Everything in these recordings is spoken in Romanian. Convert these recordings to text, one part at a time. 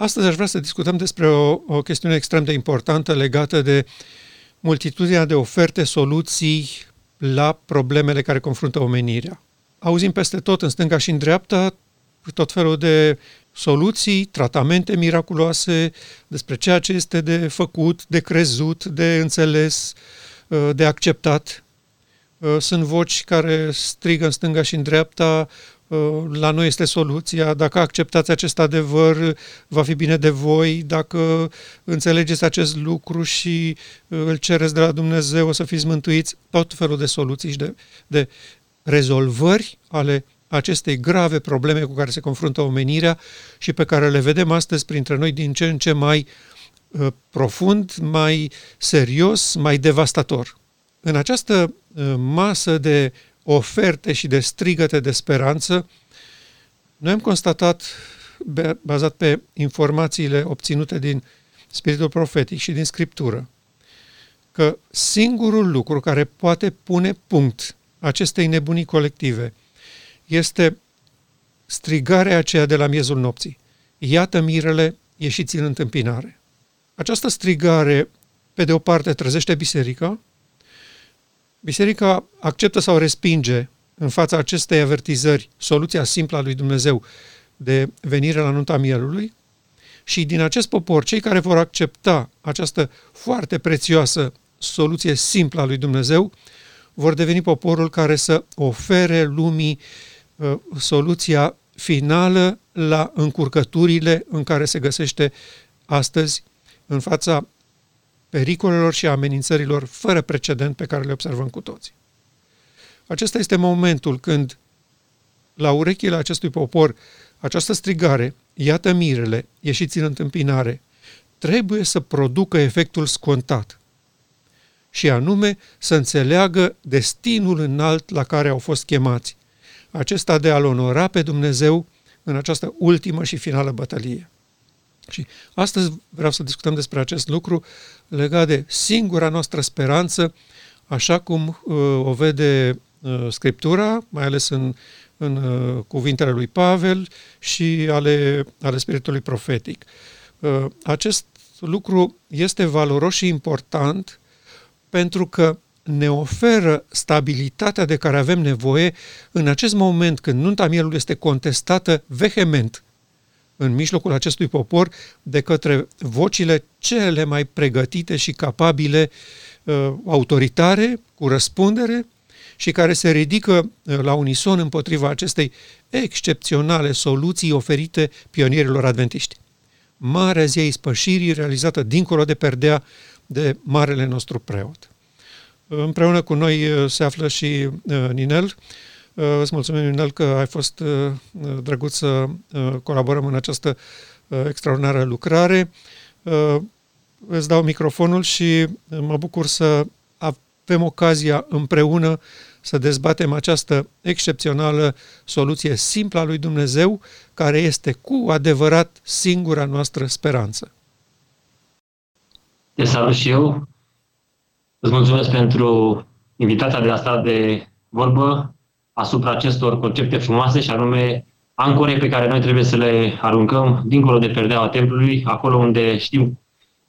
Astăzi aș vrea să discutăm despre o, o chestiune extrem de importantă legată de multitudinea de oferte, soluții la problemele care confruntă omenirea. Auzim peste tot, în stânga și în dreapta, tot felul de soluții, tratamente miraculoase despre ceea ce este de făcut, de crezut, de înțeles, uh, de acceptat. Uh, sunt voci care strigă în stânga și în dreapta, uh, la noi este soluția, dacă acceptați acest adevăr, va fi bine de voi, dacă înțelegeți acest lucru și îl cereți de la Dumnezeu, o să fiți mântuiți, tot felul de soluții și de, de rezolvări ale acestei grave probleme cu care se confruntă omenirea și pe care le vedem astăzi printre noi din ce în ce mai uh, profund, mai serios, mai devastator. În această uh, masă de oferte și de strigăte de speranță, noi am constatat, bazat pe informațiile obținute din spiritul profetic și din scriptură, că singurul lucru care poate pune punct acestei nebunii colective – este strigarea aceea de la miezul nopții. Iată mirele, ieșiți în întâmpinare. Această strigare, pe de o parte, trezește biserica, biserica acceptă sau respinge în fața acestei avertizări soluția simplă a lui Dumnezeu de venire la nunta mielului și din acest popor, cei care vor accepta această foarte prețioasă soluție simplă a lui Dumnezeu, vor deveni poporul care să ofere lumii Uh, soluția finală la încurcăturile în care se găsește astăzi în fața pericolelor și amenințărilor fără precedent pe care le observăm cu toții. Acesta este momentul când la urechile acestui popor această strigare, iată mirele, ieșiți în întâmpinare, trebuie să producă efectul scontat și anume să înțeleagă destinul înalt la care au fost chemați acesta de a-L onora pe Dumnezeu în această ultimă și finală bătălie. Și astăzi vreau să discutăm despre acest lucru legat de singura noastră speranță, așa cum uh, o vede uh, Scriptura, mai ales în, în uh, cuvintele lui Pavel și ale, ale Spiritului Profetic. Uh, acest lucru este valoros și important pentru că ne oferă stabilitatea de care avem nevoie în acest moment când nunta mielului este contestată vehement în mijlocul acestui popor de către vocile cele mai pregătite și capabile uh, autoritare, cu răspundere și care se ridică uh, la unison împotriva acestei excepționale soluții oferite pionierilor adventiști. Marea zi a ispășirii realizată dincolo de perdea de marele nostru preot. Împreună cu noi uh, se află și uh, Ninel. Uh, îți mulțumim, Ninel, că ai fost drăguț să colaborăm în această extraordinară lucrare. Îți dau microfonul și mă bucur să avem ocazia împreună să dezbatem această excepțională soluție simplă a lui Dumnezeu, care este cu adevărat singura noastră speranță. Te salut și eu. Îți mulțumesc pentru invitația de a sta de vorbă asupra acestor concepte frumoase și anume ancore pe care noi trebuie să le aruncăm dincolo de perdeaua templului, acolo unde știm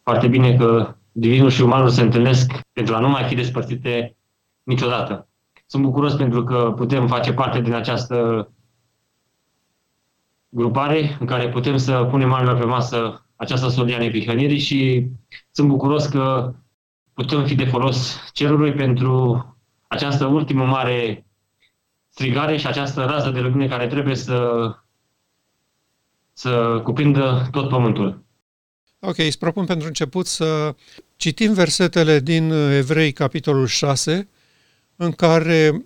foarte bine că divinul și umanul se întâlnesc pentru a nu mai fi despărțite niciodată. Sunt bucuros pentru că putem face parte din această grupare în care putem să punem oamenilor pe masă această solia nepihănirii și sunt bucuros că putem fi de folos cerului pentru această ultimă mare strigare și această rază de lumină care trebuie să, să cuprindă tot pământul. Ok, îți propun pentru început să citim versetele din Evrei, capitolul 6, în care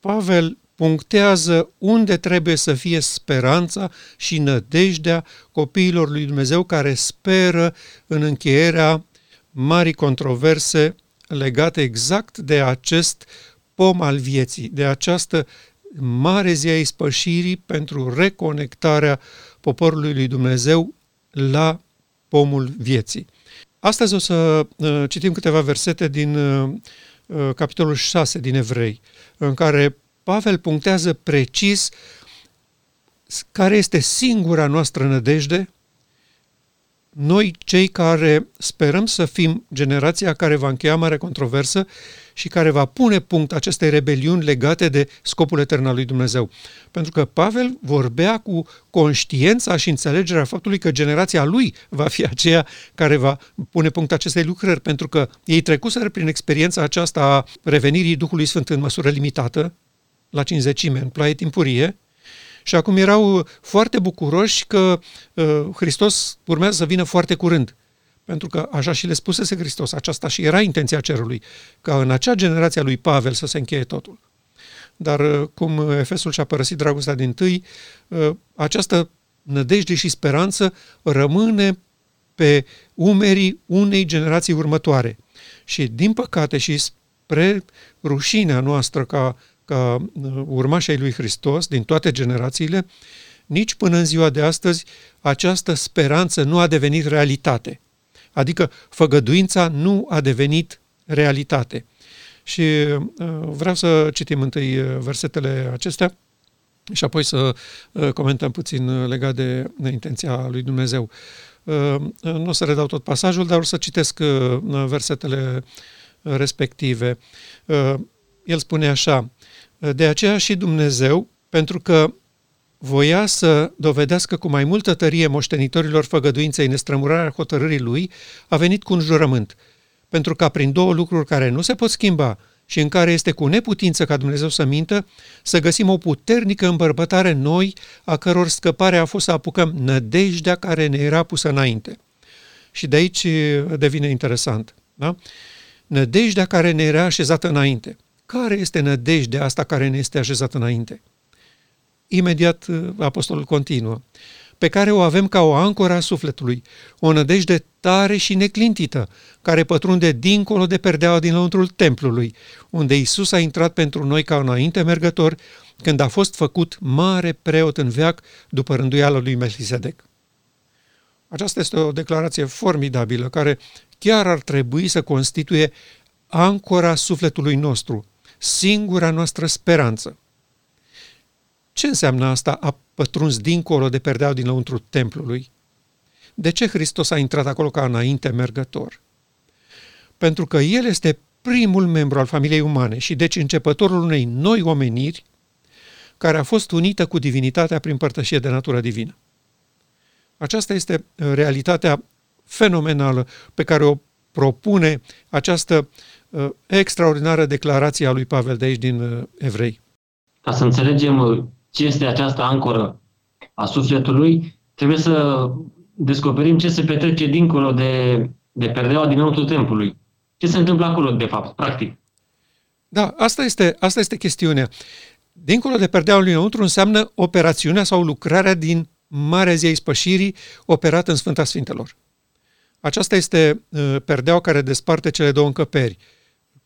Pavel punctează unde trebuie să fie speranța și nădejdea copiilor lui Dumnezeu care speră în încheierea mari controverse legate exact de acest pom al vieții, de această mare zi a ispășirii pentru reconectarea poporului lui Dumnezeu la pomul vieții. Astăzi o să uh, citim câteva versete din uh, uh, capitolul 6 din Evrei, în care Pavel punctează precis care este singura noastră nădejde noi cei care sperăm să fim generația care va încheia mare controversă și care va pune punct acestei rebeliuni legate de scopul etern al lui Dumnezeu. Pentru că Pavel vorbea cu conștiența și înțelegerea faptului că generația lui va fi aceea care va pune punct acestei lucrări, pentru că ei trecuseră prin experiența aceasta a revenirii Duhului Sfânt în măsură limitată, la cinzecime, în ploaie timpurie, și acum erau foarte bucuroși că uh, Hristos urmează să vină foarte curând. Pentru că așa și le spusese Hristos, aceasta și era intenția cerului, ca în acea generație a lui Pavel să se încheie totul. Dar uh, cum Efesul și-a părăsit dragostea din tâi, uh, această nădejde și speranță rămâne pe umerii unei generații următoare. Și din păcate și spre rușinea noastră ca ca uh, urmașii lui Hristos din toate generațiile, nici până în ziua de astăzi această speranță nu a devenit realitate. Adică făgăduința nu a devenit realitate. Și uh, vreau să citim întâi uh, versetele acestea și apoi să comentăm puțin legat de intenția lui Dumnezeu. Nu o să redau tot pasajul, dar o să citesc versetele respective. El spune așa, de aceea și Dumnezeu, pentru că voia să dovedească cu mai multă tărie moștenitorilor făgăduinței nestrămurarea hotărârii lui, a venit cu un jurământ, pentru ca prin două lucruri care nu se pot schimba și în care este cu neputință ca Dumnezeu să mintă, să găsim o puternică îmbărbătare noi, a căror scăpare a fost să apucăm nădejdea care ne era pusă înainte. Și de aici devine interesant. Da? Nădejdea care ne era așezată înainte. Care este nădejdea asta care ne este așezată înainte? Imediat uh, apostolul continuă. Pe care o avem ca o ancoră a sufletului, o nădejde tare și neclintită, care pătrunde dincolo de perdeaua din lăuntrul templului, unde Isus a intrat pentru noi ca înainte mergător, când a fost făcut mare preot în veac după rânduiala lui Melchisedec. Aceasta este o declarație formidabilă care chiar ar trebui să constituie ancora sufletului nostru, singura noastră speranță. Ce înseamnă asta a pătruns dincolo de perdeau din lăuntru templului? De ce Hristos a intrat acolo ca înainte mergător? Pentru că El este primul membru al familiei umane și deci începătorul unei noi omeniri care a fost unită cu divinitatea prin părtășie de natură divină. Aceasta este uh, realitatea fenomenală pe care o propune această uh, extraordinară declarație a lui Pavel de aici din uh, Evrei. Ca să înțelegem uh, ce este această ancoră a sufletului, trebuie să descoperim ce se petrece dincolo de, de perdeaua dinăuntru templului. Ce se întâmplă acolo, de fapt, practic. Da, asta este, asta este chestiunea. Dincolo de perdeaua dinăuntru înseamnă operațiunea sau lucrarea din Marea Zi a Ispășirii operată în Sfânta Sfintelor. Aceasta este uh, perdeaua care desparte cele două încăperi,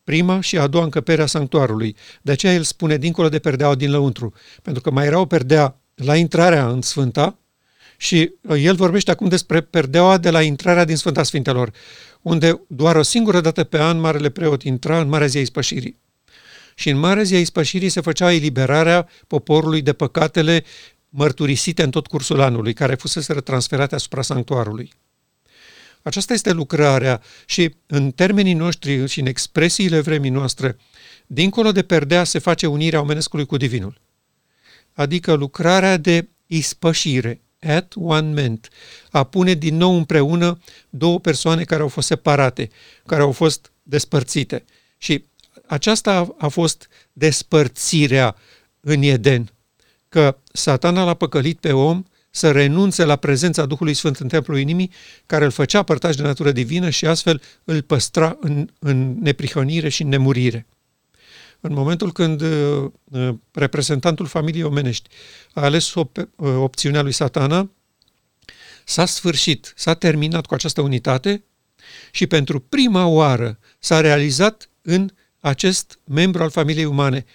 prima și a doua încăpere a sanctuarului. De aceea el spune dincolo de perdeaua din lăuntru, pentru că mai era o perdea la intrarea în Sfânta și uh, el vorbește acum despre perdeaua de la intrarea din Sfânta Sfintelor, unde doar o singură dată pe an Marele Preot intra în Marea Zi a Ispășirii. Și în Marea Zi a Ispășirii se făcea eliberarea poporului de păcatele mărturisite în tot cursul anului, care fusese transferate asupra sanctuarului. Aceasta este lucrarea și în termenii noștri și în expresiile vremii noastre, dincolo de perdea se face unirea omenescului cu divinul. Adică lucrarea de ispășire, at one ment, a pune din nou împreună două persoane care au fost separate, care au fost despărțite. Și aceasta a fost despărțirea în Eden, că satana l-a păcălit pe om să renunțe la prezența Duhului Sfânt în templul inimii, care îl făcea părtaș de natură divină și astfel îl păstra în, în neprihănire și în nemurire. În momentul când uh, uh reprezentantul familiei omenești a ales op- uh, opțiunea lui satana, s-a sfârșit, s-a terminat cu această unitate și pentru prima oară s-a realizat în acest membru al familiei umane,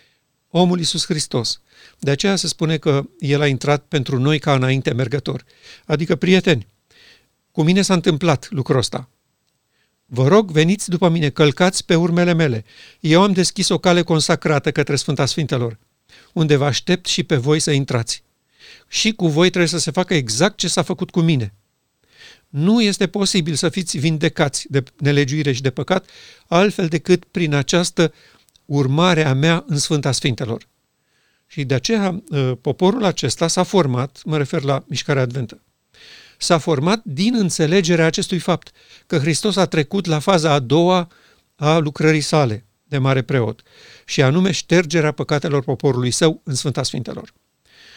omul Iisus Hristos, de aceea se spune că El a intrat pentru noi ca înainte mergător. Adică, prieteni, cu mine s-a întâmplat lucrul ăsta. Vă rog, veniți după mine, călcați pe urmele mele. Eu am deschis o cale consacrată către Sfânta Sfintelor, unde vă aștept și pe voi să intrați. Și cu voi trebuie să se facă exact ce s-a făcut cu mine. Nu este posibil să fiți vindecați de nelegiuire și de păcat altfel decât prin această urmare a mea în Sfânta Sfintelor. Și de aceea ă, poporul acesta s-a format, mă refer la mișcarea adventă, s-a format din înțelegerea acestui fapt, că Hristos a trecut la faza a doua a lucrării sale de mare preot, și anume ștergerea păcatelor poporului său în Sfânta Sfintelor.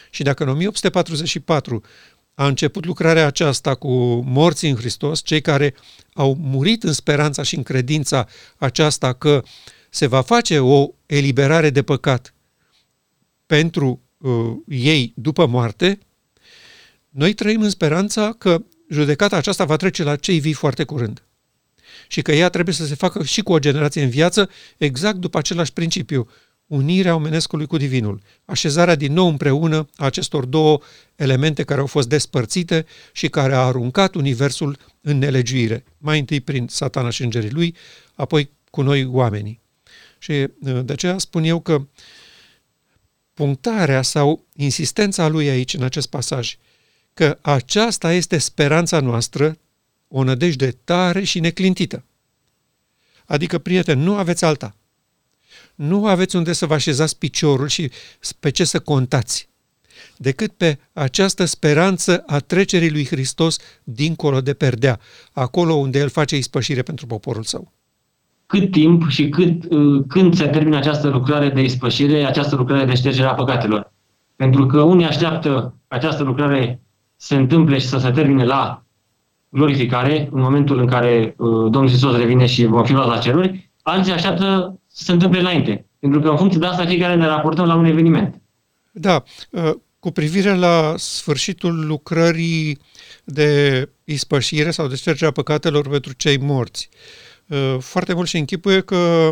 Și dacă în 1844 a început lucrarea aceasta cu morții în Hristos, cei care au murit în speranța și în credința aceasta că se va face o eliberare de păcat pentru uh, ei după moarte, noi trăim în speranța că judecata aceasta va trece la cei vii foarte curând. Și că ea trebuie să se facă și cu o generație în viață, exact după același principiu, unirea omenescului cu divinul, așezarea din nou împreună a acestor două elemente care au fost despărțite și care a aruncat universul în nelegiuire, mai întâi prin satana și îngerii lui, apoi cu noi oamenii. Și uh, de aceea spun eu că punctarea sau insistența lui aici, în acest pasaj, că aceasta este speranța noastră, o nădejde tare și neclintită. Adică, prieteni, nu aveți alta. Nu aveți unde să vă așezați piciorul și pe ce să contați, decât pe această speranță a trecerii lui Hristos dincolo de perdea, acolo unde El face ispășire pentru poporul său cât timp și cât, uh, când se termină această lucrare de ispășire, această lucrare de ștergere a păcatelor. Pentru că unii așteaptă această lucrare să se întâmple și să se termine la glorificare, în momentul în care uh, Domnul Iisus revine și vom fi luați la ceruri, alții așteaptă să se întâmple înainte. Pentru că în funcție de asta fiecare ne raportăm la un eveniment. Da, uh, cu privire la sfârșitul lucrării de ispășire sau de ștergerea păcatelor pentru cei morți. Uh, foarte mult și închipuie că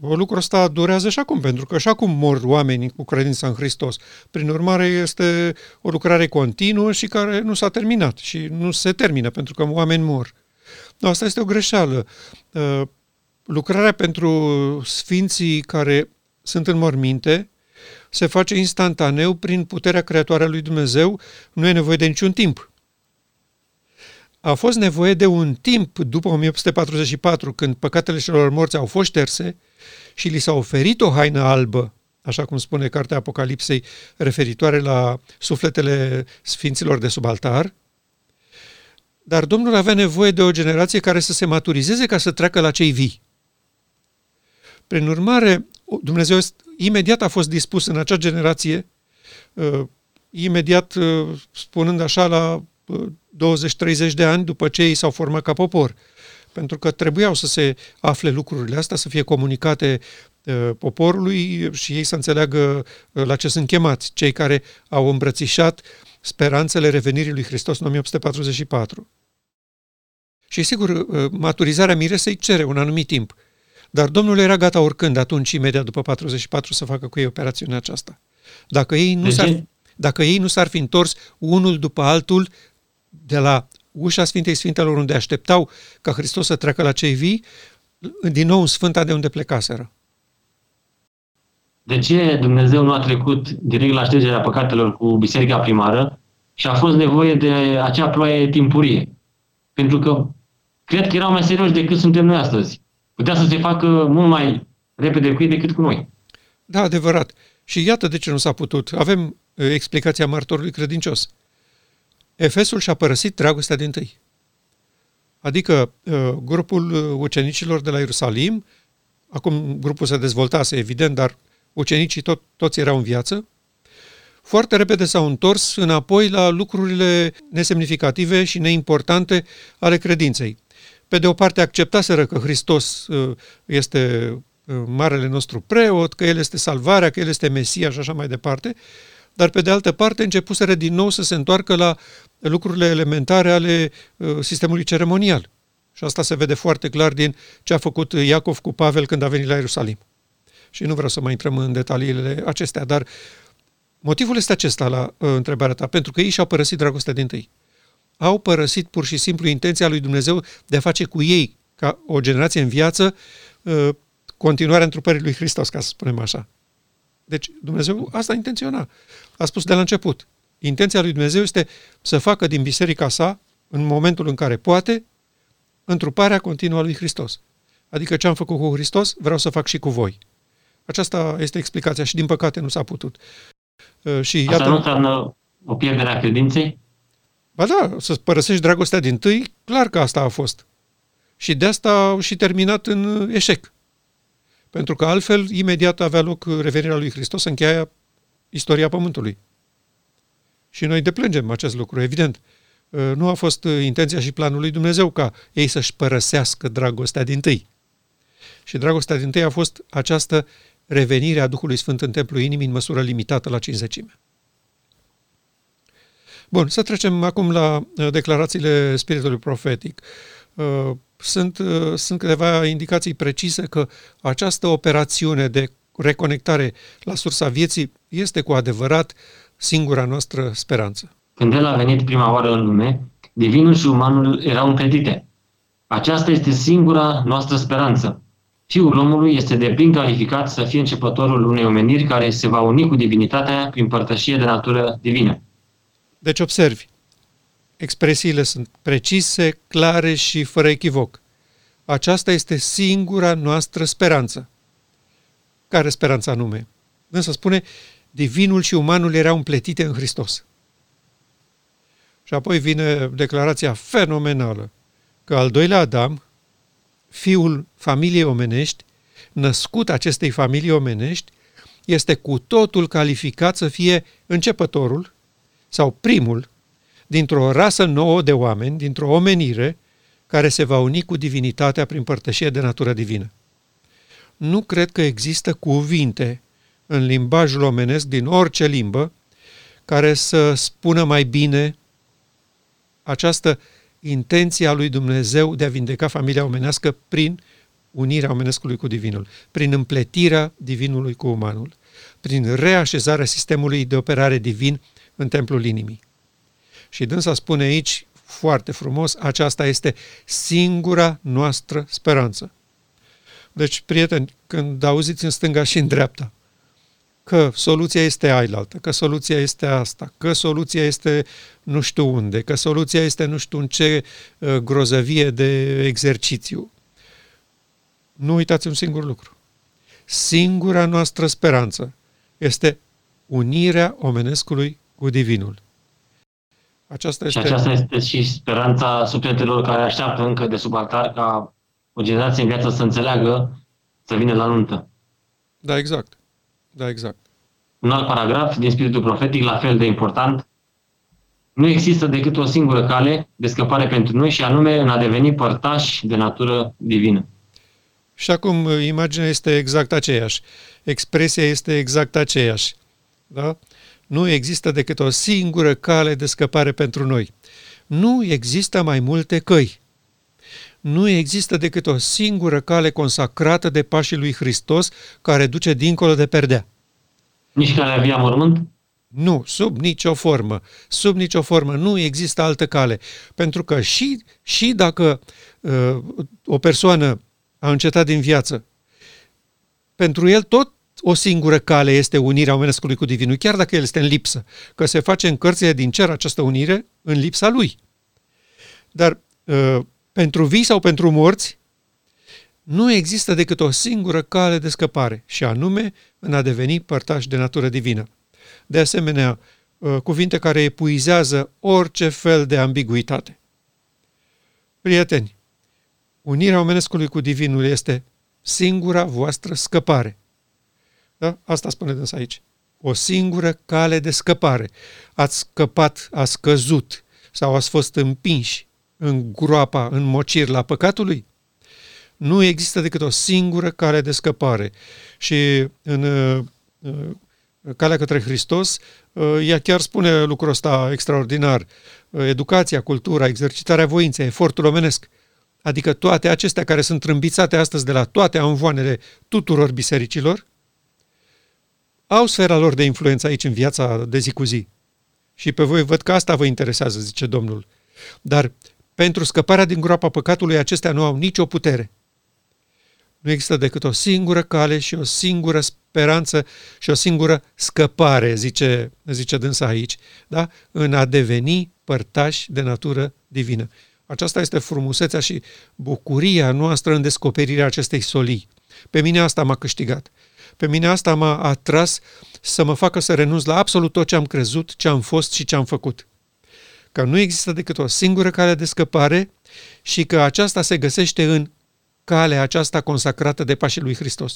lucrul ăsta durează și acum, pentru că și acum mor oamenii cu credința în Hristos. Prin urmare, este o lucrare continuă și care nu s-a terminat și nu se termină, pentru că oameni mor. No, asta este o greșeală. Uh, lucrarea pentru sfinții care sunt în morminte se face instantaneu prin puterea creatoare a lui Dumnezeu, nu e nevoie de niciun timp a fost nevoie de un timp după 1844, când păcatele celor morți au fost șterse și li s-a oferit o haină albă, așa cum spune cartea Apocalipsei, referitoare la sufletele sfinților de sub altar, dar Domnul avea nevoie de o generație care să se maturizeze ca să treacă la cei vii. Prin urmare, Dumnezeu imediat a fost dispus în acea generație, uh, imediat uh, spunând așa la 20-30 de ani după ce ei s-au format ca popor. Pentru că trebuiau să se afle lucrurile astea, să fie comunicate uh, poporului și ei să înțeleagă uh, la ce sunt chemați, cei care au îmbrățișat speranțele revenirii lui Hristos în 1844. Și sigur, uh, maturizarea miresei cere un anumit timp. Dar Domnul era gata oricând, atunci, imediat după 44, să facă cu ei operațiunea aceasta. Dacă ei nu, s-ar, dacă ei nu s-ar fi întors unul după altul de la ușa Sfintei Sfintelor unde așteptau ca Hristos să treacă la cei vii, din nou în Sfânta de unde plecaseră. De ce Dumnezeu nu a trecut direct la ștergerea păcatelor cu biserica primară și a fost nevoie de acea ploaie timpurie? Pentru că cred că erau mai serioși decât suntem noi astăzi. Putea să se facă mult mai repede cu ei decât cu noi. Da, adevărat. Și iată de ce nu s-a putut. Avem explicația martorului credincios. Efesul și-a părăsit dragostea din tâi. Adică uh, grupul uh, ucenicilor de la Ierusalim, acum grupul se dezvoltase, evident, dar ucenicii tot, toți erau în viață, foarte repede s-au întors înapoi la lucrurile nesemnificative și neimportante ale credinței. Pe de o parte acceptaseră că Hristos uh, este marele nostru preot, că El este salvarea, că El este Mesia și așa mai departe, dar pe de altă parte începuseră din nou să se întoarcă la lucrurile elementare ale uh, sistemului ceremonial. Și asta se vede foarte clar din ce a făcut Iacov cu Pavel când a venit la Ierusalim. Și nu vreau să mai intrăm în detaliile acestea, dar motivul este acesta la uh, întrebarea ta, pentru că ei și-au părăsit dragostea din tâi. Au părăsit pur și simplu intenția lui Dumnezeu de a face cu ei, ca o generație în viață, uh, continuarea întrupării lui Hristos, ca să spunem așa. Deci Dumnezeu asta intenționa. A spus de la început. Intenția lui Dumnezeu este să facă din biserica sa în momentul în care poate, întruparea continuă a lui Hristos. Adică ce am făcut cu Hristos, vreau să fac și cu voi. Aceasta este explicația și din păcate nu s-a putut. Uh, și Asta iată, nu înseamnă o pierdere a credinței? Ba da, să părăsești dragostea din tâi, clar că asta a fost. Și de asta au și terminat în eșec. Pentru că altfel, imediat avea loc revenirea lui Hristos, încheia istoria Pământului. Și noi deplângem acest lucru, evident. Uh, nu a fost intenția și planul lui Dumnezeu ca ei să-și părăsească dragostea din tâi. Și dragostea din tâi a fost această revenire a Duhului Sfânt în templul inimii în măsură limitată la cinzecime. Bun, să trecem acum la uh, declarațiile spiritului profetic. Uh, sunt, uh, sunt câteva indicații precise că această operațiune de reconectare la sursa vieții este cu adevărat singura noastră speranță. Când El a venit prima oară în lume, divinul și umanul erau împletite. Aceasta este singura noastră speranță. Fiul omului este de plin calificat să fie începătorul unei omeniri care se va uni cu divinitatea prin părtășie de natură divină. Deci observi, expresiile sunt precise, clare și fără echivoc. Aceasta este singura noastră speranță. Care speranța anume? Însă spune, divinul și umanul erau împletite în Hristos. Și apoi vine declarația fenomenală că al doilea Adam, fiul familiei omenești, născut acestei familii omenești, este cu totul calificat să fie începătorul sau primul dintr-o rasă nouă de oameni, dintr-o omenire, care se va uni cu divinitatea prin părtășie de natură divină. Nu cred că există cuvinte în limbajul omenesc din orice limbă care să spună mai bine această intenție a lui Dumnezeu de a vindeca familia omenească prin unirea omenescului cu divinul, prin împletirea divinului cu umanul, prin reașezarea sistemului de operare divin în templul inimii. Și dânsa spune aici, foarte frumos, aceasta este singura noastră speranță. Deci, prieteni, când auziți în stânga și în dreapta că soluția este ailaltă, că soluția este asta, că soluția este nu știu unde, că soluția este nu știu în ce uh, grozăvie de exercițiu, nu uitați un singur lucru. Singura noastră speranță este unirea omenescului cu divinul. Aceasta este... Și aceasta este și speranța sufletelor care așteaptă încă de sub altar ca o generație în viață să înțeleagă să vină la nuntă. Da, exact. Da, exact. Un alt paragraf din spiritul profetic, la fel de important, nu există decât o singură cale de scăpare pentru noi și anume în a deveni părtași de natură divină. Și acum imaginea este exact aceeași. Expresia este exact aceeași. Da? Nu există decât o singură cale de scăpare pentru noi. Nu există mai multe căi. Nu există decât o singură cale consacrată de pașii lui Hristos care duce dincolo de perdea. Nici care avea mormânt? Nu, sub nicio formă. Sub nicio formă. Nu există altă cale. Pentru că și, și dacă uh, o persoană a încetat din viață, pentru el tot o singură cale este unirea omenescului cu divinul, chiar dacă el este în lipsă, că se face în cărțile din cer această unire în lipsa lui. Dar uh, pentru vii sau pentru morți, nu există decât o singură cale de scăpare, și anume în a deveni părtași de natură divină. De asemenea, uh, cuvinte care epuizează orice fel de ambiguitate. Prieteni, unirea omenescului cu divinul este singura voastră scăpare – da? Asta spune dânsa aici. O singură cale de scăpare. Ați scăpat, ați căzut sau ați fost împinși în groapa, în mocir la păcatului? Nu există decât o singură cale de scăpare. Și în uh, calea către Hristos, uh, ea chiar spune lucrul ăsta extraordinar. Uh, educația, cultura, exercitarea voinței, efortul omenesc. Adică toate acestea care sunt trâmbițate astăzi de la toate anvoanele tuturor bisericilor, au sfera lor de influență aici în viața de zi cu zi. Și pe voi văd că asta vă interesează, zice Domnul. Dar pentru scăparea din groapa păcatului acestea nu au nicio putere. Nu există decât o singură cale și o singură speranță și o singură scăpare, zice, zice dânsa aici, da? în a deveni părtași de natură divină. Aceasta este frumusețea și bucuria noastră în descoperirea acestei solii. Pe mine asta m-a câștigat. Pe mine asta m-a atras să mă facă să renunț la absolut tot ce am crezut, ce am fost și ce am făcut. Că nu există decât o singură cale de scăpare și că aceasta se găsește în calea aceasta consacrată de pașii lui Hristos.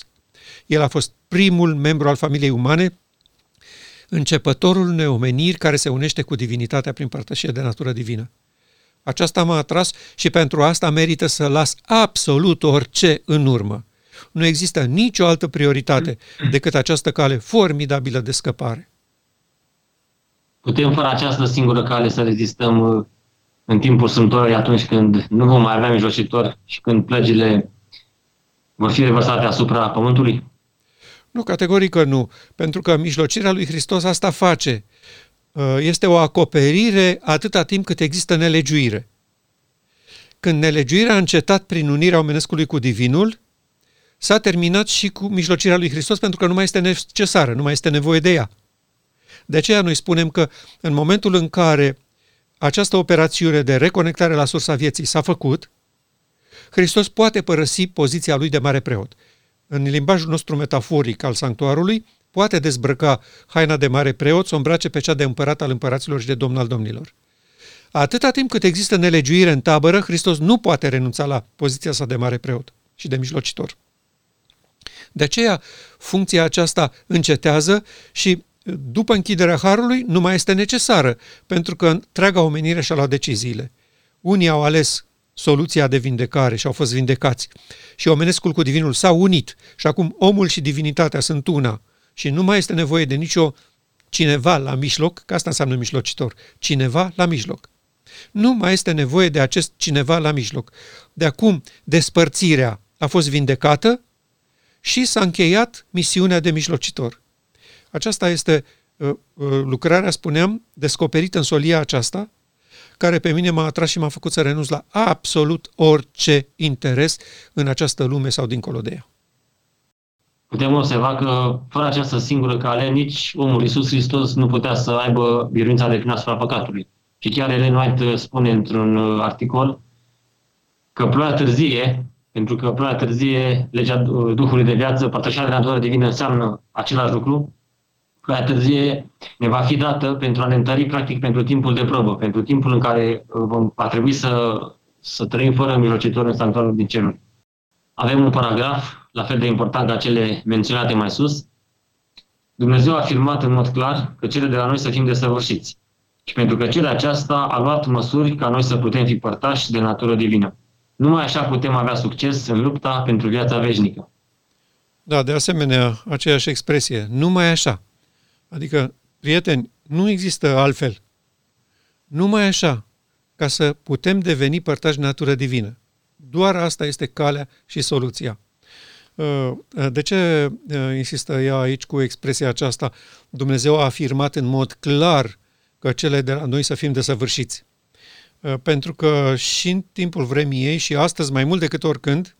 El a fost primul membru al familiei umane, începătorul unei omeniri care se unește cu divinitatea prin părtășie de natură divină. Aceasta m-a atras și pentru asta merită să las absolut orice în urmă. Nu există nicio altă prioritate decât această cale formidabilă de scăpare. Putem fără această singură cale să rezistăm uh, în timpul sâmbătorii atunci când nu vom mai avea mijlocitor și când plăgile vor fi revărsate asupra Pământului? Nu, categoric nu, pentru că mijlocirea lui Hristos asta face. Uh, este o acoperire atâta timp cât există nelegiuire. Când nelegiuirea a încetat prin unirea omenescului cu divinul, s-a terminat și cu mijlocirea lui Hristos pentru că nu mai este necesară, nu mai este nevoie de ea. De aceea noi spunem că în momentul în care această operațiune de reconectare la sursa vieții s-a făcut, Hristos poate părăsi poziția lui de mare preot. În limbajul nostru metaforic al sanctuarului, poate dezbrăca haina de mare preot, să o îmbrace pe cea de împărat al împăraților și de domn al domnilor. Atâta timp cât există nelegiuire în tabără, Hristos nu poate renunța la poziția sa de mare preot și de mijlocitor. De aceea, funcția aceasta încetează și după închiderea harului nu mai este necesară, pentru că întreaga omenire și-a luat deciziile. Unii au ales soluția de vindecare și au fost vindecați. Și omenescul cu divinul s-au unit și acum omul și divinitatea sunt una și nu mai este nevoie de nicio cineva la mijloc, că asta înseamnă mijlocitor, cineva la mijloc. Nu mai este nevoie de acest cineva la mijloc. De acum, despărțirea a fost vindecată și s-a încheiat misiunea de mijlocitor. Aceasta este uh, uh, lucrarea, spuneam, descoperită în solia aceasta, care pe mine m-a atras și m-a făcut să renunț la absolut orice interes în această lume sau dincolo de ea. Putem observa că fără această singură cale, nici omul Iisus Hristos nu putea să aibă biruința de plină asupra păcatului. Și chiar Ellen White spune într-un uh, articol că ploaia târzie, pentru că ploaia târzie, legea Duhului de viață, părtășarea de natură divină înseamnă același lucru, prea târzie ne va fi dată pentru a ne întări practic pentru timpul de probă, pentru timpul în care uh, vom, va trebui să, să trăim fără mijlocitor în sanctuarul din ceruri. Avem un paragraf, la fel de important ca cele menționate mai sus. Dumnezeu a afirmat în mod clar că cele de la noi să fim desăvârșiți. Și pentru că cele aceasta a luat măsuri ca noi să putem fi părtași de natură divină. Numai așa putem avea succes în lupta pentru viața veșnică. Da, de asemenea, aceeași expresie, numai așa. Adică, prieteni, nu există altfel. Numai așa, ca să putem deveni părtași natură divină. Doar asta este calea și soluția. Uh, de ce uh, insistă ea aici cu expresia aceasta? Dumnezeu a afirmat în mod clar că cele de la noi să fim desăvârșiți. Uh, pentru că și în timpul vremii ei și astăzi mai mult decât oricând,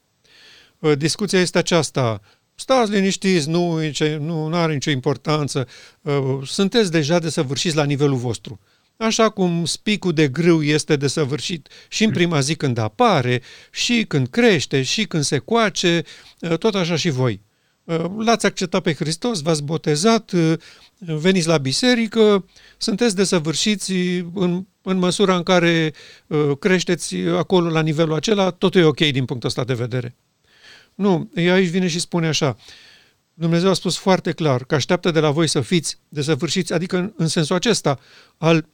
discuția este aceasta stați liniștiți, nu, nu are nicio importanță, uh, sunteți deja desăvârșiți la nivelul vostru. Așa cum spicul de grâu este desăvârșit și în prima zi când apare, și când crește, și când se coace, uh, tot așa și voi. Uh, l-ați acceptat pe Hristos, v-ați botezat, veniți la biserică, sunteți desăvârșiți în, în măsura în care creșteți acolo la nivelul acela, totul e ok din punctul ăsta de vedere. Nu, ea aici vine și spune așa, Dumnezeu a spus foarte clar că așteaptă de la voi să fiți desăvârșiți, adică în, în sensul acesta al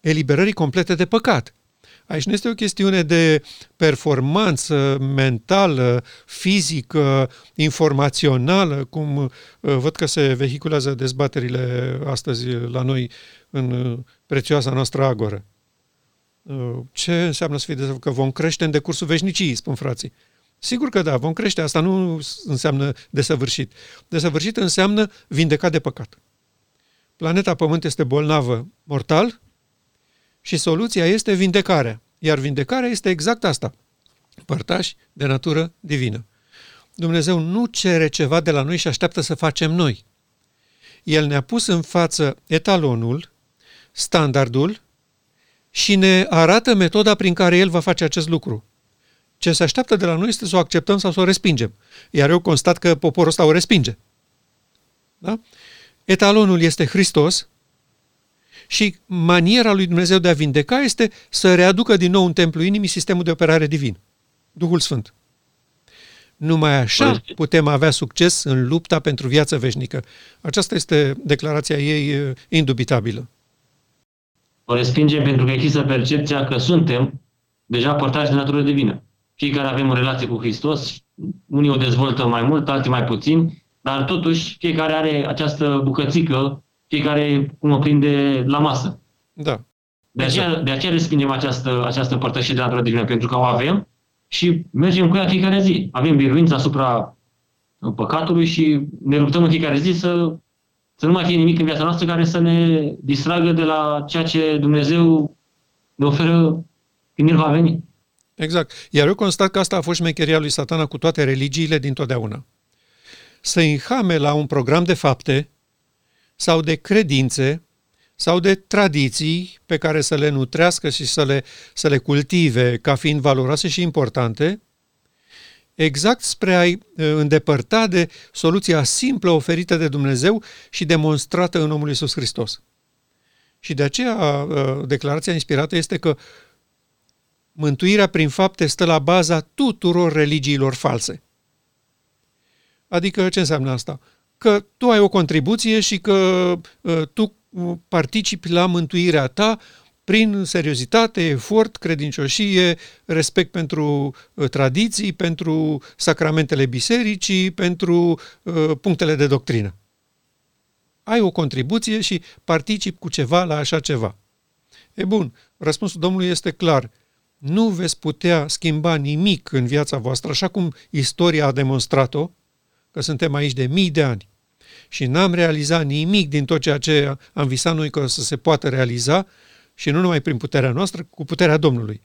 eliberării complete de păcat. Aici nu este o chestiune de performanță mentală, fizică, informațională, cum uh, văd că se vehiculează dezbaterile astăzi la noi în uh, prețioasa noastră agoră. Uh, ce înseamnă să fie desăvârșit? Că vom crește în decursul veșnicii, spun frații. Sigur că da, vom crește. Asta nu înseamnă desăvârșit. Desăvârșit înseamnă vindecat de păcat. Planeta Pământ este bolnavă mortal și soluția este vindecarea. Iar vindecarea este exact asta. Părtași de natură divină. Dumnezeu nu cere ceva de la noi și așteaptă să facem noi. El ne-a pus în față etalonul, standardul și ne arată metoda prin care El va face acest lucru. Ce se așteaptă de la noi este să o acceptăm sau să o respingem. Iar eu constat că poporul ăsta o respinge. Da? Etalonul este Hristos și maniera lui Dumnezeu de a vindeca este să readucă din nou în templu inimii sistemul de operare divin. Duhul Sfânt. Numai așa putem avea succes în lupta pentru viață veșnică. Aceasta este declarația ei indubitabilă. O respingem pentru că există percepția că suntem deja părtași de natură divină. Fiecare avem o relație cu Hristos, unii o dezvoltă mai mult, alții mai puțin, dar totuși fiecare are această bucățică, fiecare cum o prinde la masă. Da. De aceea, de aceea respingem această, această părtășie de natură divină, pentru că o avem și mergem cu ea fiecare zi. Avem biruință asupra păcatului și ne luptăm în fiecare zi să, să nu mai fie nimic în viața noastră care să ne distragă de la ceea ce Dumnezeu ne oferă când El va veni. Exact. Iar eu constat că asta a fost șmecheria lui satana cu toate religiile dintotdeauna. Să înhame la un program de fapte sau de credințe sau de tradiții pe care să le nutrească și să le, să le cultive ca fiind valoroase și importante, exact spre a-i uh, îndepărta de soluția simplă oferită de Dumnezeu și demonstrată în omul Iisus Hristos. Și de aceea uh, declarația inspirată este că mântuirea prin fapte stă la baza tuturor religiilor false. Adică ce înseamnă asta? Că tu ai o contribuție și că uh, tu participi la mântuirea ta prin seriozitate, efort, credincioșie, respect pentru uh, tradiții, pentru sacramentele bisericii, pentru uh, punctele de doctrină. Ai o contribuție și participi cu ceva la așa ceva. E bun, răspunsul Domnului este clar. Nu veți putea schimba nimic în viața voastră, așa cum istoria a demonstrat-o, că suntem aici de mii de ani și n-am realizat nimic din tot ceea ce am visat noi că să se poată realiza și nu numai prin puterea noastră, cu puterea Domnului.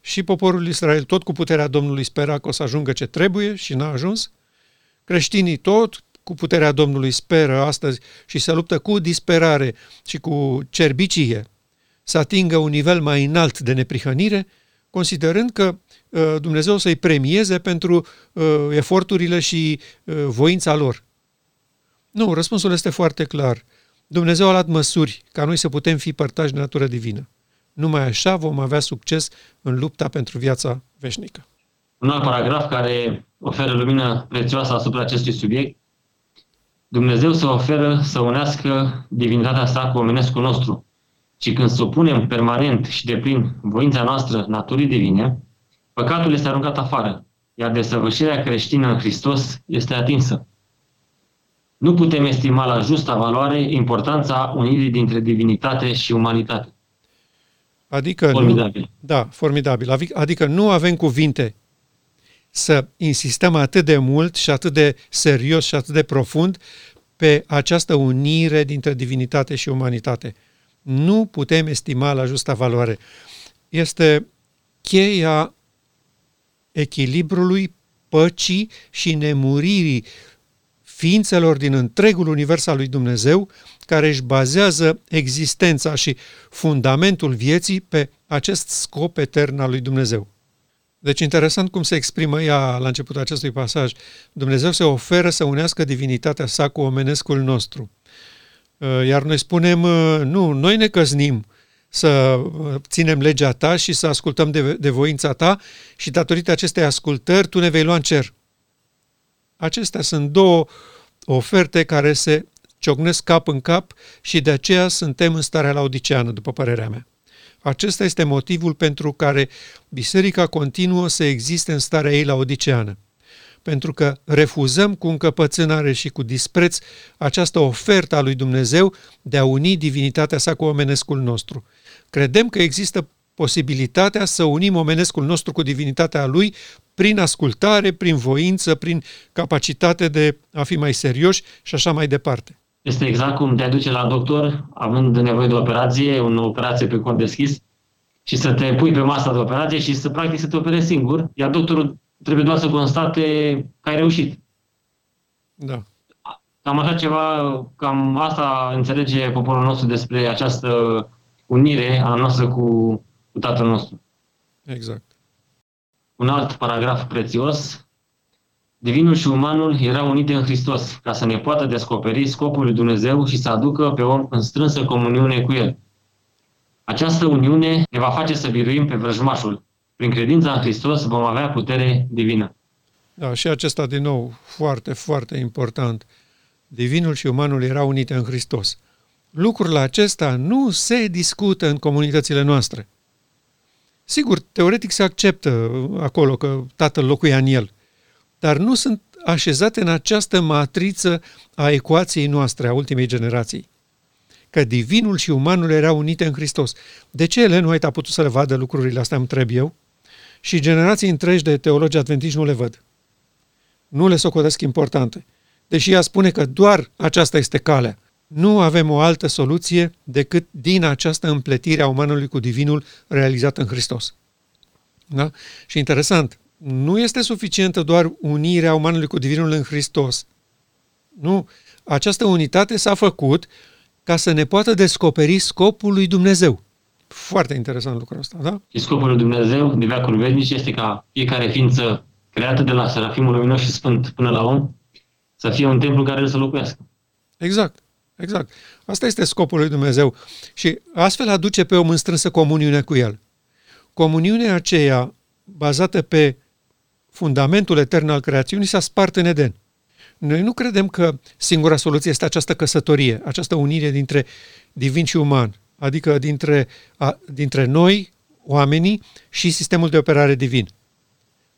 Și poporul Israel tot cu puterea Domnului spera că o să ajungă ce trebuie și n-a ajuns. Creștinii tot cu puterea Domnului speră astăzi și se luptă cu disperare și cu cerbicie să atingă un nivel mai înalt de neprihănire, considerând că uh, Dumnezeu să-i premieze pentru uh, eforturile și uh, voința lor. Nu, răspunsul este foarte clar. Dumnezeu a luat măsuri ca noi să putem fi părtași de natură divină. Numai așa vom avea succes în lupta pentru viața veșnică. Un alt paragraf care oferă lumină prețioasă asupra acestui subiect. Dumnezeu să oferă să unească divinitatea sa cu omenescul nostru. Și când supunem permanent și de plin voința noastră naturii divine, păcatul este aruncat afară, iar desăvârșirea creștină în Hristos este atinsă. Nu putem estima la justa valoare importanța unirii dintre divinitate și umanitate. Adică formidabil. Nu, da, formidabil. Adică nu avem cuvinte să insistăm atât de mult și atât de serios și atât de profund pe această unire dintre divinitate și umanitate. Nu putem estima la justa valoare. Este cheia echilibrului, păcii și nemuririi ființelor din întregul univers al lui Dumnezeu, care își bazează existența și fundamentul vieții pe acest scop etern al lui Dumnezeu. Deci interesant cum se exprimă ea la începutul acestui pasaj. Dumnezeu se oferă să unească divinitatea sa cu omenescul nostru. Uh, iar noi spunem, uh, nu, noi ne căznim să uh, ținem legea ta și să ascultăm de, de voința ta și datorită acestei ascultări tu ne vei lua în cer. Acestea sunt două oferte care se ciocnesc cap în cap și de aceea suntem în starea laudiceană, după părerea mea. Acesta este motivul pentru care biserica continuă să existe în starea ei laodiceană. Pentru că refuzăm cu încăpățânare și cu dispreț această ofertă a lui Dumnezeu de a uni divinitatea sa cu omenescul nostru. Credem că există posibilitatea să unim omenescul nostru cu divinitatea lui prin ascultare, prin voință, prin capacitate de a fi mai serioși și așa mai departe. Este exact cum te duce la doctor, având nevoie de operație, o operație pe cont deschis, și să te pui pe masa de operație și să practic să te operezi singur, iar doctorul trebuie doar să constate că ai reușit. Da. Cam așa ceva, cam asta înțelege poporul nostru despre această unire a noastră cu, cu Tatăl nostru. Exact. Un alt paragraf prețios. Divinul și umanul erau unite în Hristos, ca să ne poată descoperi scopul lui Dumnezeu și să aducă pe om în strânsă comuniune cu El. Această uniune ne va face să biruim pe vrăjmașul. Prin credința în Hristos vom avea putere divină. Da, și acesta din nou foarte, foarte important. Divinul și umanul erau unite în Hristos. Lucrul acesta nu se discută în comunitățile noastre. Sigur, teoretic se acceptă acolo că tatăl locuia în el, dar nu sunt așezate în această matriță a ecuației noastre, a ultimei generații. Că divinul și umanul erau unite în Hristos. De ce Ellen White a putut să le vadă lucrurile astea, îmi întreb eu? Și generații întregi de teologi adventiști nu le văd. Nu le socotesc importante. Deși ea spune că doar aceasta este calea. Nu avem o altă soluție decât din această împletire a umanului cu divinul realizată în Hristos. Da? Și interesant, nu este suficientă doar unirea umanului cu divinul în Hristos. Nu. Această unitate s-a făcut ca să ne poată descoperi scopul lui Dumnezeu. Foarte interesant lucrul ăsta, da? Și scopul lui Dumnezeu, de veacul veșnic, este ca fiecare ființă creată de la Serafimul Luminos și Sfânt până la om, să fie un templu care să locuiască. Exact. Exact. Asta este scopul lui Dumnezeu. Și astfel aduce pe om în strânsă comuniune cu El. Comuniunea aceea, bazată pe fundamentul etern al creațiunii, s-a spart în Eden. Noi nu credem că singura soluție este această căsătorie, această unire dintre divin și uman, adică dintre, a, dintre noi, oamenii, și sistemul de operare divin.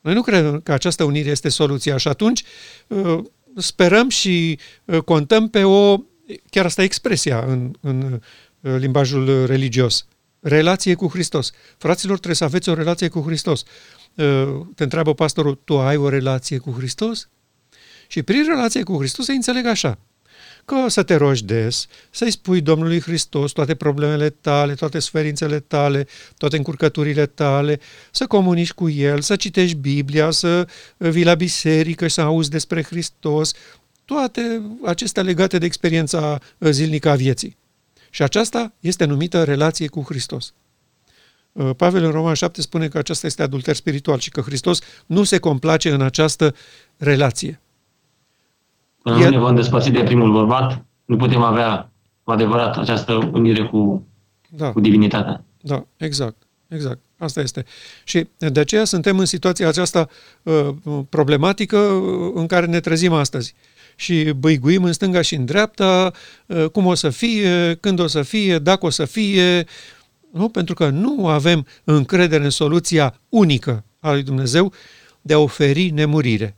Noi nu credem că această unire este soluția și atunci ă, sperăm și ă, contăm pe o chiar asta e expresia în, în uh, limbajul religios. Relație cu Hristos. Fraților, trebuie să aveți o relație cu Hristos. Uh, te întreabă pastorul, tu ai o relație cu Hristos? Și prin relație cu Hristos se înțeleg așa, că să te rogi des, să-i spui Domnului Hristos toate problemele tale, toate sferințele tale, toate încurcăturile tale, să comunici cu El, să citești Biblia, să vii la biserică și să auzi despre Hristos, toate acestea legate de experiența uh, zilnică a vieții. Și aceasta este numită relație cu Hristos. Uh, Pavel în Roman 7 spune că aceasta este adulter spiritual și că Hristos nu se complace în această relație. Până El... nu ne vom despărți de primul bărbat, nu putem avea cu adevărat această unire cu, da. cu divinitatea. Da, exact. Exact. Asta este. Și de aceea suntem în situația aceasta uh, problematică uh, în care ne trezim astăzi și băiguim în stânga și în dreapta, ă, cum o să fie, când o să fie, dacă o să fie, nu? pentru că nu avem încredere în soluția unică a lui Dumnezeu de a oferi nemurire.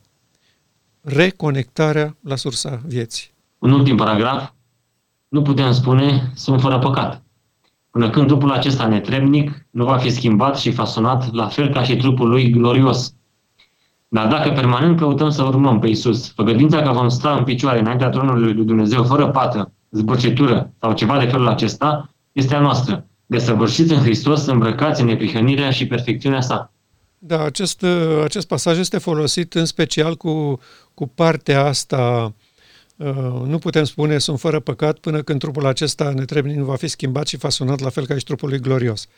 Reconectarea la sursa vieții. Un ultim paragraf. Nu putem spune sunt fără păcat. Până când trupul acesta netrebnic nu va fi schimbat și fasonat la fel ca și trupul lui glorios, dar dacă permanent căutăm să urmăm pe Isus, făgăduința că vom sta în picioare înaintea tronului lui Dumnezeu fără pată, zbârcitură sau ceva de felul acesta, este a noastră, desăvârșiți în Hristos, îmbrăcați în neprihănirea și perfecțiunea sa. Da, acest, acest pasaj este folosit în special cu, cu partea asta Uh, nu putem spune sunt fără păcat până când trupul acesta netrebnic nu va fi schimbat și fasonat la fel ca și trupul lui glorios.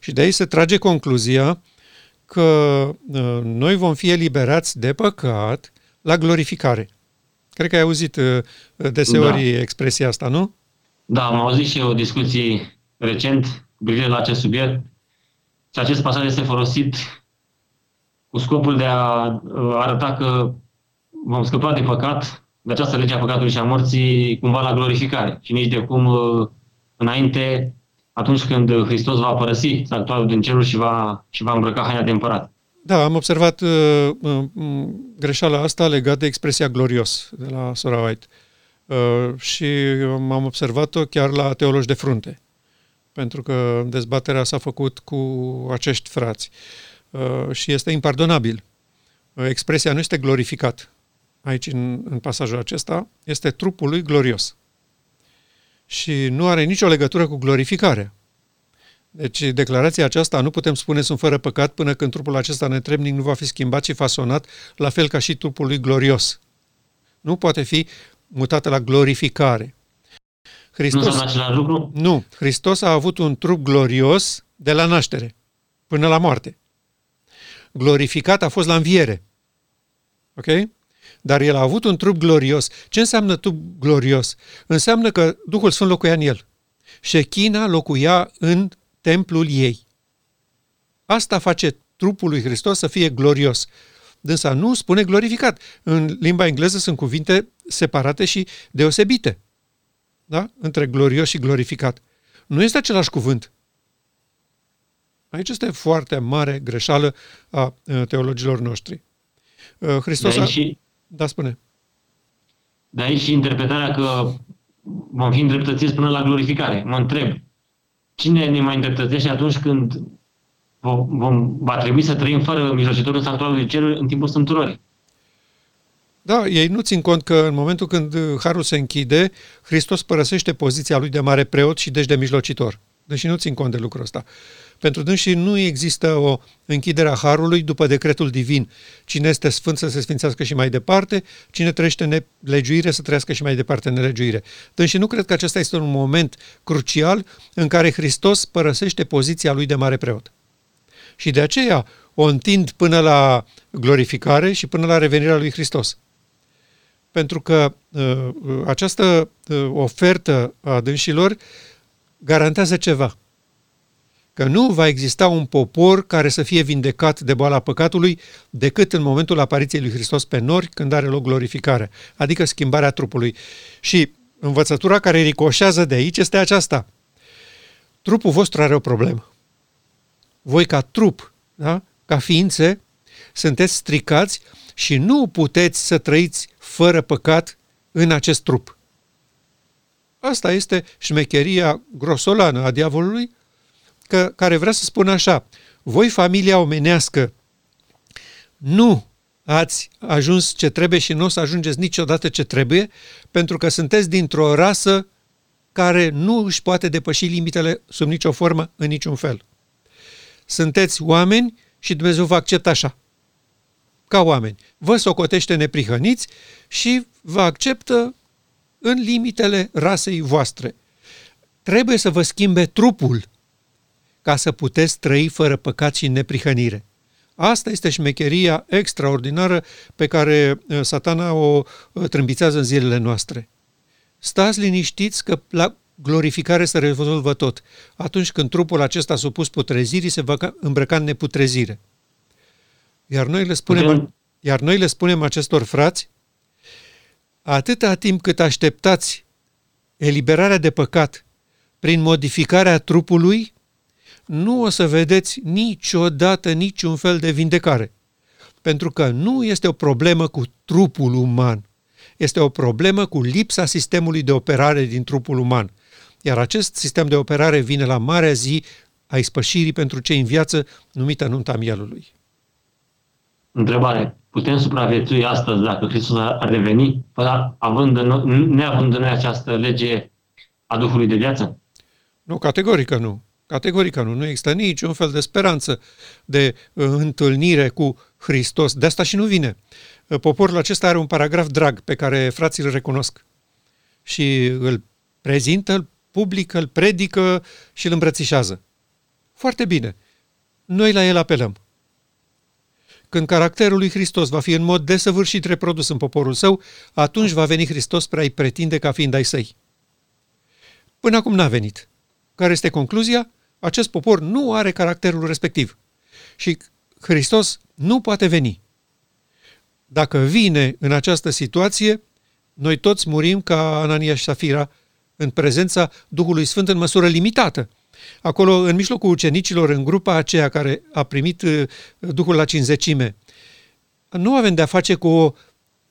Și de aici se trage concluzia că uh, noi vom fi eliberați de păcat la glorificare. Cred că ai auzit uh, deseori da. expresia asta, nu? Da, am auzit și o discuție recent cu privire la acest subiect și acest pasaj este folosit cu scopul de a uh, arăta că vom scăpa de păcat, de această lege a păcatului și a morții, cumva la glorificare. Și nici de cum înainte atunci când Hristos va părăsi statuarul din cerul și va, și va îmbrăca haina de împărat. Da, am observat uh, uh, greșeala asta legată de expresia glorios de la Sora White. Uh, și am observat-o chiar la teologi de frunte, pentru că dezbaterea s-a făcut cu acești frați. Uh, și este impardonabil. Uh, expresia nu este glorificat. Aici, în, în pasajul acesta, este trupul lui glorios și nu are nicio legătură cu glorificarea. Deci declarația aceasta nu putem spune sunt fără păcat până când trupul acesta netrebnic nu va fi schimbat și fasonat la fel ca și trupul lui glorios. Nu poate fi mutată la glorificare. Hristos, nu același lucru? Nu. Hristos a avut un trup glorios de la naștere până la moarte. Glorificat a fost la înviere. Ok? Dar el a avut un trup glorios. Ce înseamnă trup glorios? Înseamnă că Duhul Sfânt locuia în el. Shechina locuia în templul ei. Asta face trupul lui Hristos să fie glorios. Dânsa nu spune glorificat. În limba engleză sunt cuvinte separate și deosebite. Da? Între glorios și glorificat. Nu este același cuvânt. Aici este foarte mare greșeală a teologilor noștri. Hristos de aici, a... Da, spune. De aici și interpretarea că vom fi îndreptățiți până la glorificare. Mă întreb, cine ne mai îndreptățește atunci când vom, vom, va trebui să trăim fără mijlocitor în sanctuarul cerului în timpul sânturării? Da, ei nu țin cont că în momentul când harul se închide, Hristos părăsește poziția lui de mare preot și deci de mijlocitor. Deși nu țin cont de lucrul ăsta. Pentru dânsii nu există o închidere a harului după decretul divin. Cine este sfânt să se sfințească și mai departe, cine trăiește în nelegiuire să trăiască și mai departe în nelegiuire. Dânsii nu cred că acesta este un moment crucial în care Hristos părăsește poziția lui de mare preot. Și de aceea o întind până la glorificare și până la revenirea lui Hristos. Pentru că uh, această uh, ofertă a dânșilor garantează ceva – că nu va exista un popor care să fie vindecat de boala păcatului decât în momentul apariției lui Hristos pe nori, când are loc glorificarea, adică schimbarea trupului. Și învățătura care ricoșează de aici este aceasta. Trupul vostru are o problemă. Voi ca trup, da? ca ființe, sunteți stricați și nu puteți să trăiți fără păcat în acest trup. Asta este șmecheria grosolană a diavolului, că, care vrea să spună așa, voi, familia omenească, nu ați ajuns ce trebuie și nu o să ajungeți niciodată ce trebuie, pentru că sunteți dintr-o rasă care nu își poate depăși limitele sub nicio formă, în niciun fel. Sunteți oameni și Dumnezeu vă acceptă așa, ca oameni. Vă socotește neprihăniți și vă acceptă în limitele rasei voastre. Trebuie să vă schimbe trupul ca să puteți trăi fără păcat și neprihănire. Asta este șmecheria extraordinară pe care uh, satana o uh, trâmbițează în zilele noastre. Stați liniștiți că la glorificare se rezolvă tot. Atunci când trupul acesta supus putrezirii se va îmbrăca în neputrezire. Iar noi le spunem, iar noi le spunem acestor frați, atâta timp cât așteptați eliberarea de păcat prin modificarea trupului, nu o să vedeți niciodată niciun fel de vindecare. Pentru că nu este o problemă cu trupul uman, este o problemă cu lipsa sistemului de operare din trupul uman. Iar acest sistem de operare vine la marea zi a ispășirii pentru cei în viață, numită nunta mielului. Întrebare. Putem supraviețui astăzi dacă Hristos ar reveni, având în, neavând în noi această lege a Duhului de viață? Nu, categorică nu. Categorică nu. Nu există niciun fel de speranță de uh, întâlnire cu Hristos. De asta și nu vine. Uh, poporul acesta are un paragraf drag pe care frații îl recunosc. Și îl prezintă, îl publică, îl predică și îl îmbrățișează. Foarte bine. Noi la el apelăm. Când caracterul lui Hristos va fi în mod desăvârșit reprodus în poporul său, atunci va veni Hristos spre a-i pretinde ca fiind ai săi. Până acum n-a venit. Care este concluzia? Acest popor nu are caracterul respectiv. Și Hristos nu poate veni. Dacă vine în această situație, noi toți murim ca Anania și Safira în prezența Duhului Sfânt în măsură limitată. Acolo, în mijlocul ucenicilor, în grupa aceea care a primit uh, Duhul la cinzecime, nu avem de-a face cu o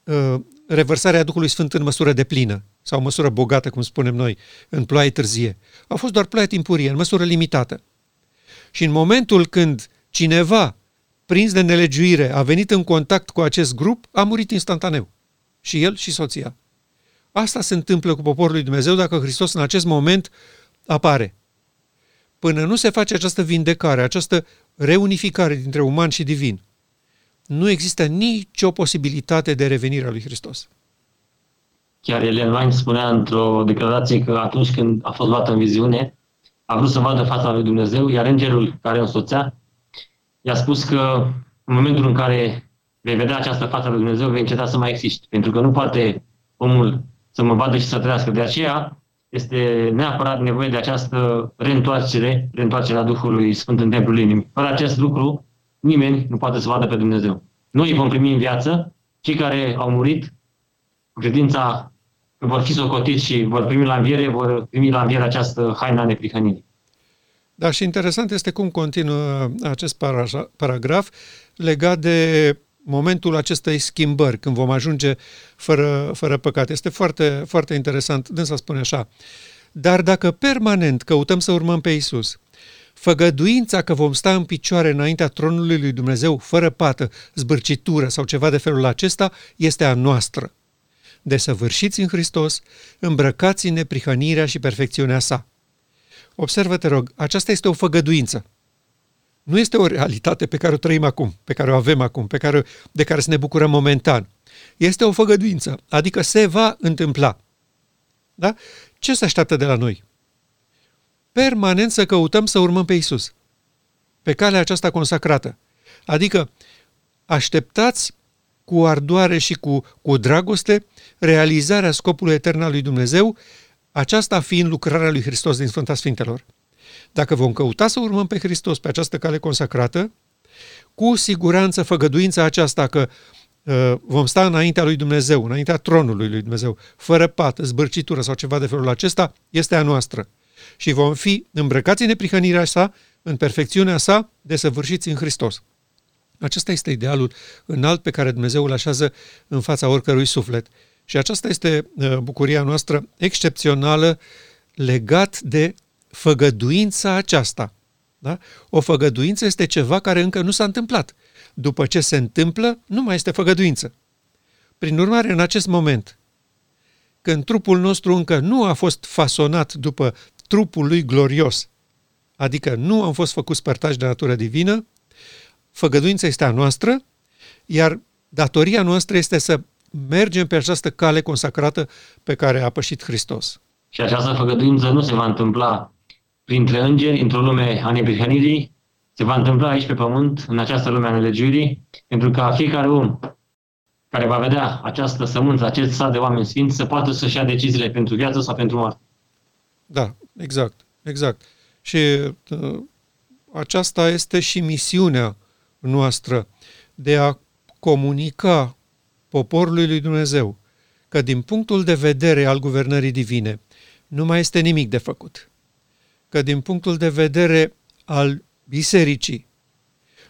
uh, revărsare a Duhului Sfânt în măsură de plină sau măsură bogată, cum spunem noi, în ploaie târzie. A fost doar ploaie timpurie, în măsură limitată. Și în momentul când cineva, prins de nelegiuire, a venit în contact cu acest grup, a murit instantaneu. Și el și soția. Asta se întâmplă cu poporul lui Dumnezeu dacă Hristos în acest moment apare. până nu se face această vindecare, această reunificare dintre uman și divin, nu există nicio posibilitate de revenire a lui Hristos. Chiar Ellen White spunea într-o declarație că atunci când a fost luată în viziune, a vrut să vadă fața lui Dumnezeu, iar îngerul care o însoțea i-a spus că în momentul în care vei vedea această față lui Dumnezeu, vei înceta să mai existi. Pentru că nu poate omul să mă vadă și să trăiască. De aceea este neapărat nevoie de această reîntoarcere, reîntoarcerea Duhului Sfânt în templul inimii. Fără acest lucru, nimeni nu poate să vadă pe Dumnezeu. Noi vom primi în viață, cei care au murit, credința că vor fi socotiți și vor primi la înviere, vor primi la înviere această haina neprihănirii. Da, și interesant este cum continuă acest paragraf legat de momentul acestei schimbări, când vom ajunge fără, fără păcat. Este foarte, foarte interesant. Dânsa spune așa, dar dacă permanent căutăm să urmăm pe Isus, făgăduința că vom sta în picioare înaintea tronului lui Dumnezeu fără pată, zbârcitură sau ceva de felul acesta este a noastră. Desăvârșiți în Hristos, îmbrăcați în neprihănirea și perfecțiunea sa. Observă, te rog, aceasta este o făgăduință. Nu este o realitate pe care o trăim acum, pe care o avem acum, pe care, de care să ne bucurăm momentan. Este o făgăduință, adică se va întâmpla. Da? Ce se așteaptă de la noi? Permanent să căutăm să urmăm pe Isus, pe calea aceasta consacrată. Adică așteptați cu ardoare și cu, cu dragoste realizarea scopului etern al lui Dumnezeu, aceasta fiind lucrarea lui Hristos din Sfânta Sfintelor. Dacă vom căuta să urmăm pe Hristos pe această cale consacrată, cu siguranță făgăduința aceasta că uh, vom sta înaintea lui Dumnezeu, înaintea tronului lui Dumnezeu, fără pată, zbârcitură sau ceva de felul acesta, este a noastră. Și vom fi îmbrăcați în neprihănirea sa, în perfecțiunea sa, desăvârșiți în Hristos. Acesta este idealul înalt pe care Dumnezeu îl așează în fața oricărui suflet. Și aceasta este uh, bucuria noastră excepțională legat de făgăduința aceasta. Da? O făgăduință este ceva care încă nu s-a întâmplat. După ce se întâmplă, nu mai este făgăduință. Prin urmare, în acest moment, când trupul nostru încă nu a fost fasonat după trupul lui glorios, adică nu am fost făcuți părtași de natură divină, făgăduința este a noastră, iar datoria noastră este să mergem pe această cale consacrată pe care a pășit Hristos. Și această făgăduință nu se va întâmpla printre îngeri, într-o lume a neprihănirii, se va întâmpla aici pe pământ, în această lume a nelegiuirii, pentru ca fiecare om care va vedea această sămânță, acest sat de oameni sfinți, să poată să-și ia deciziile pentru viață sau pentru moarte. Da, exact, exact. Și uh, aceasta este și misiunea noastră de a comunica poporului lui Dumnezeu că din punctul de vedere al guvernării divine nu mai este nimic de făcut că din punctul de vedere al bisericii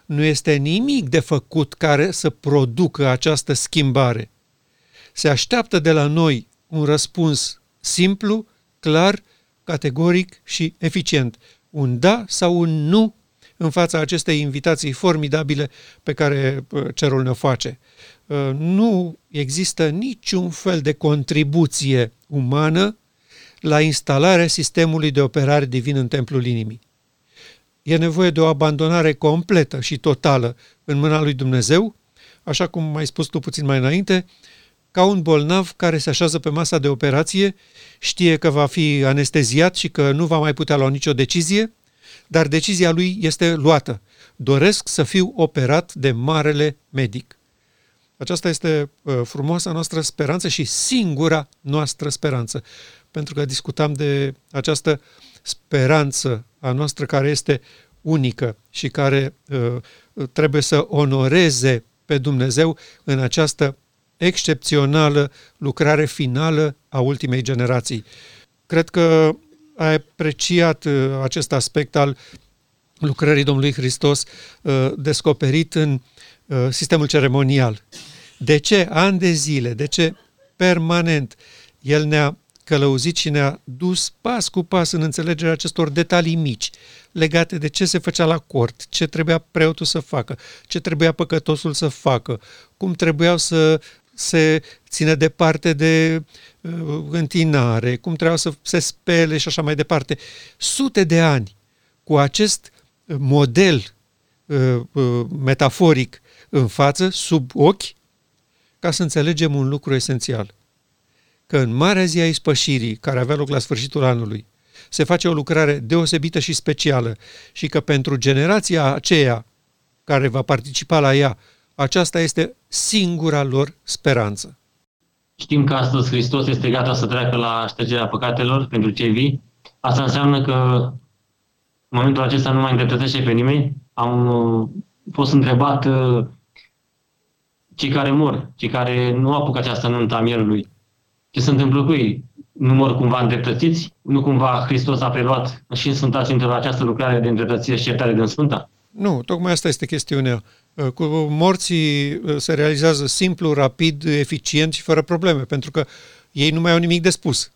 nu este nimic de făcut care să producă această schimbare. Se așteaptă de la noi un răspuns simplu, clar, categoric și eficient. Un da sau un nu în fața acestei invitații formidabile pe care uh, cerul ne face. Uh, nu există niciun fel de contribuție umană la instalarea sistemului de operare divin în templul inimii. E nevoie de o abandonare completă și totală în mâna lui Dumnezeu, așa cum mai spus tu puțin mai înainte, ca un bolnav care se așează pe masa de operație, știe că va fi anesteziat și că nu va mai putea lua nicio decizie, dar decizia lui este luată. Doresc să fiu operat de marele medic. Aceasta este uh, frumoasa noastră speranță și singura noastră speranță pentru că discutam de această speranță a noastră care este unică și care uh, trebuie să onoreze pe Dumnezeu în această excepțională lucrare finală a ultimei generații. Cred că ai apreciat uh, acest aspect al lucrării Domnului Hristos uh, descoperit în uh, sistemul ceremonial. De ce ani de zile, de ce permanent El ne-a călăuzit și ne-a dus pas cu pas în înțelegerea acestor detalii mici legate de ce se făcea la cort, ce trebuia preotul să facă, ce trebuia păcătosul să facă, cum trebuiau să se țină departe de uh, întinare, cum trebuia să se spele și așa mai departe. Sute de ani cu acest model uh, uh, metaforic în față, sub ochi, ca să înțelegem un lucru esențial. Că în marea zi a ispășirii, care avea loc la sfârșitul anului, se face o lucrare deosebită și specială și că pentru generația aceea care va participa la ea, aceasta este singura lor speranță. Știm că astăzi Hristos este gata să treacă la ștergerea păcatelor pentru cei vii. Asta înseamnă că în momentul acesta nu mai îndreptățește pe nimeni. Am uh, fost întrebat uh, cei care mor, cei care nu apucă această nuntă a mielului. Ce se întâmplă cu ei? Nu mor cumva îndreptățiți? Nu cumva Hristos a preluat și în Sfânta Sfintelor această lucrare de îndreptățire și iertare din Sfânta? Nu, tocmai asta este chestiunea. Uh, cu morții uh, se realizează simplu, rapid, eficient și fără probleme, pentru că ei nu mai au nimic de spus.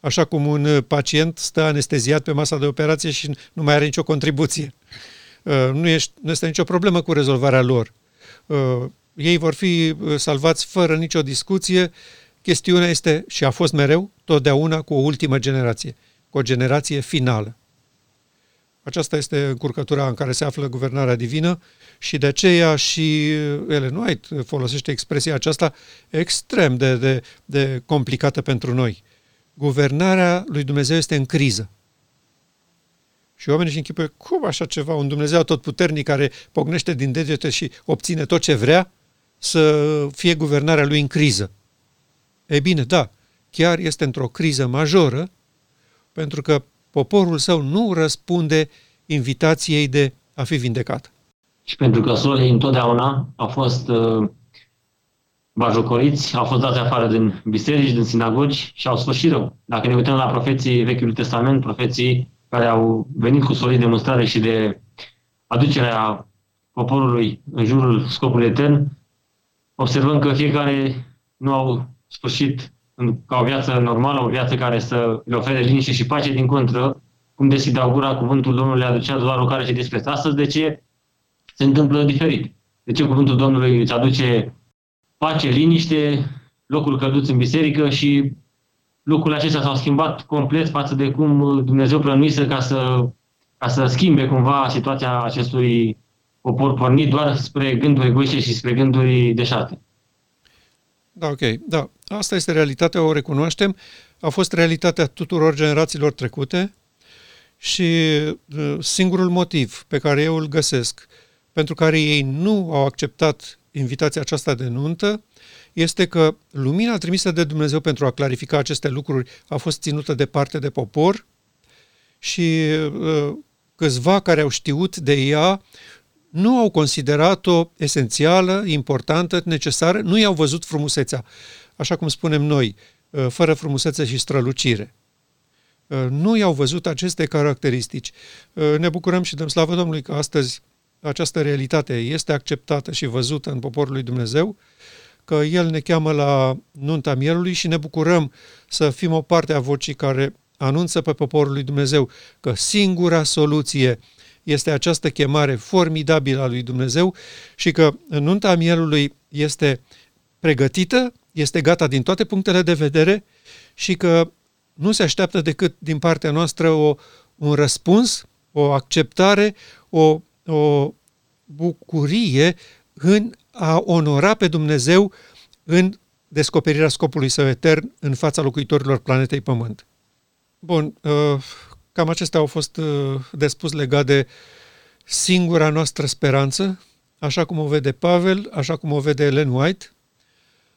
Așa cum un uh, pacient stă anesteziat pe masa de operație și nu mai are nicio contribuție. Nu, ești, nu este nicio problemă cu rezolvarea lor. Ei vor fi salvați fără nicio discuție. Chestiunea este, și a fost mereu, totdeauna cu o ultimă generație, cu o generație finală. Aceasta este încurcătura în care se află guvernarea divină și de aceea și Ellen White folosește expresia aceasta extrem de, de, de complicată pentru noi. Guvernarea lui Dumnezeu este în criză. Și oamenii își închipuie, cum așa ceva, un Dumnezeu tot puternic care pognește din degete și obține tot ce vrea, să fie guvernarea lui în criză. Ei bine, da, chiar este într-o criză majoră, pentru că poporul său nu răspunde invitației de a fi vindecat. Și pentru că sorii întotdeauna au fost uh, bajocoriți, au fost dați afară din biserici, din sinagogi și au sfârșit rău. Dacă ne uităm la profeții Vechiului Testament, profeții care au venit cu solii de mustrare și de aducerea poporului în jurul scopului etern, observăm că fiecare nu au sfârșit ca o viață normală, o viață care să le ofere liniște și pace, din contră, cum deschidea gura, cuvântul Domnului aducea doar o care și despre Astăzi, de ce se întâmplă diferit? De ce cuvântul Domnului îți aduce pace, liniște, locul călduț în biserică și lucrurile acestea s-au schimbat complet față de cum Dumnezeu plănuise ca să, ca să schimbe cumva situația acestui popor pornit doar spre gânduri egoiste și spre gânduri deșarte. Da, ok. Da, asta este realitatea, o recunoaștem. A fost realitatea tuturor generațiilor trecute și uh, singurul motiv pe care eu îl găsesc pentru care ei nu au acceptat invitația aceasta de nuntă este că lumina trimisă de Dumnezeu pentru a clarifica aceste lucruri a fost ținută departe de popor și uh, câțiva care au știut de ea nu au considerat-o esențială, importantă, necesară, nu i-au văzut frumusețea, așa cum spunem noi, uh, fără frumusețe și strălucire. Uh, nu i-au văzut aceste caracteristici. Uh, ne bucurăm și dăm slavă Domnului că astăzi această realitate este acceptată și văzută în poporul lui Dumnezeu, că El ne cheamă la nunta mielului și ne bucurăm să fim o parte a vocii care anunță pe poporul lui Dumnezeu că singura soluție este această chemare formidabilă a lui Dumnezeu și că nunta mielului este pregătită, este gata din toate punctele de vedere și că nu se așteaptă decât din partea noastră o, un răspuns, o acceptare, o, o bucurie în a onora pe Dumnezeu în descoperirea scopului său etern în fața locuitorilor planetei Pământ. Bun, uh, Cam acestea au fost uh, de spus legat de singura noastră speranță, așa cum o vede Pavel, așa cum o vede Ellen White.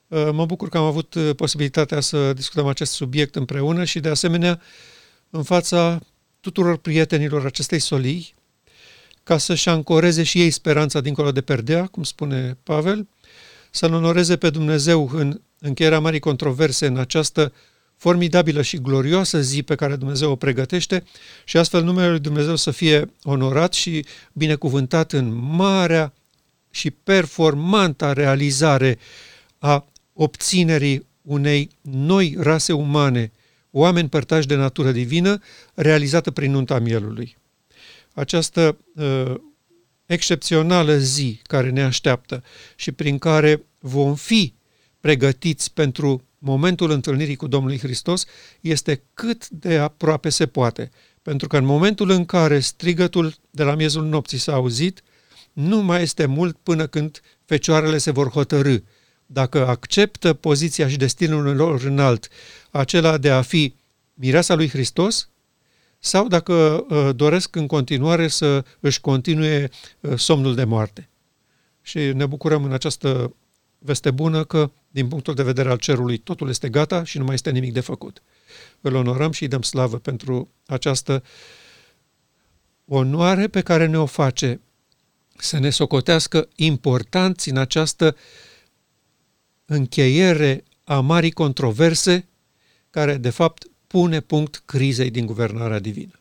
Uh, mă bucur că am avut uh, posibilitatea să discutăm acest subiect împreună și, de asemenea, în fața tuturor prietenilor acestei solii, ca să-și ancoreze și ei speranța dincolo de perdea, cum spune Pavel, să-L onoreze pe Dumnezeu în încheierea marii controverse în această formidabilă și glorioasă zi pe care Dumnezeu o pregătește și astfel numele lui Dumnezeu să fie onorat și binecuvântat în marea și performanta realizare a obținerii unei noi rase umane, oameni părtași de natură divină, realizată prin nunta mielului. Această uh, excepțională zi care ne așteaptă și prin care vom fi pregătiți pentru momentul întâlnirii cu Domnul Hristos este cât de aproape se poate, Pentru că în momentul în care strigătul de la miezul nopții s-a auzit, nu mai este mult până când fecioarele se vor hotărâ. Dacă acceptă poziția și destinul lor înalt, acela de a fi mireasa lui Hristos, sau dacă uh, doresc în continuare să își continue uh, somnul de moarte. Și ne bucurăm în această veste bună că, din punctul de vedere al cerului, totul este gata și nu mai este nimic de făcut. Îl onorăm și îi dăm slavă pentru această onoare pe care ne o face să ne socotească importanți în această încheiere a marii controverse care, de fapt, pune punct crizei din guvernarea divină.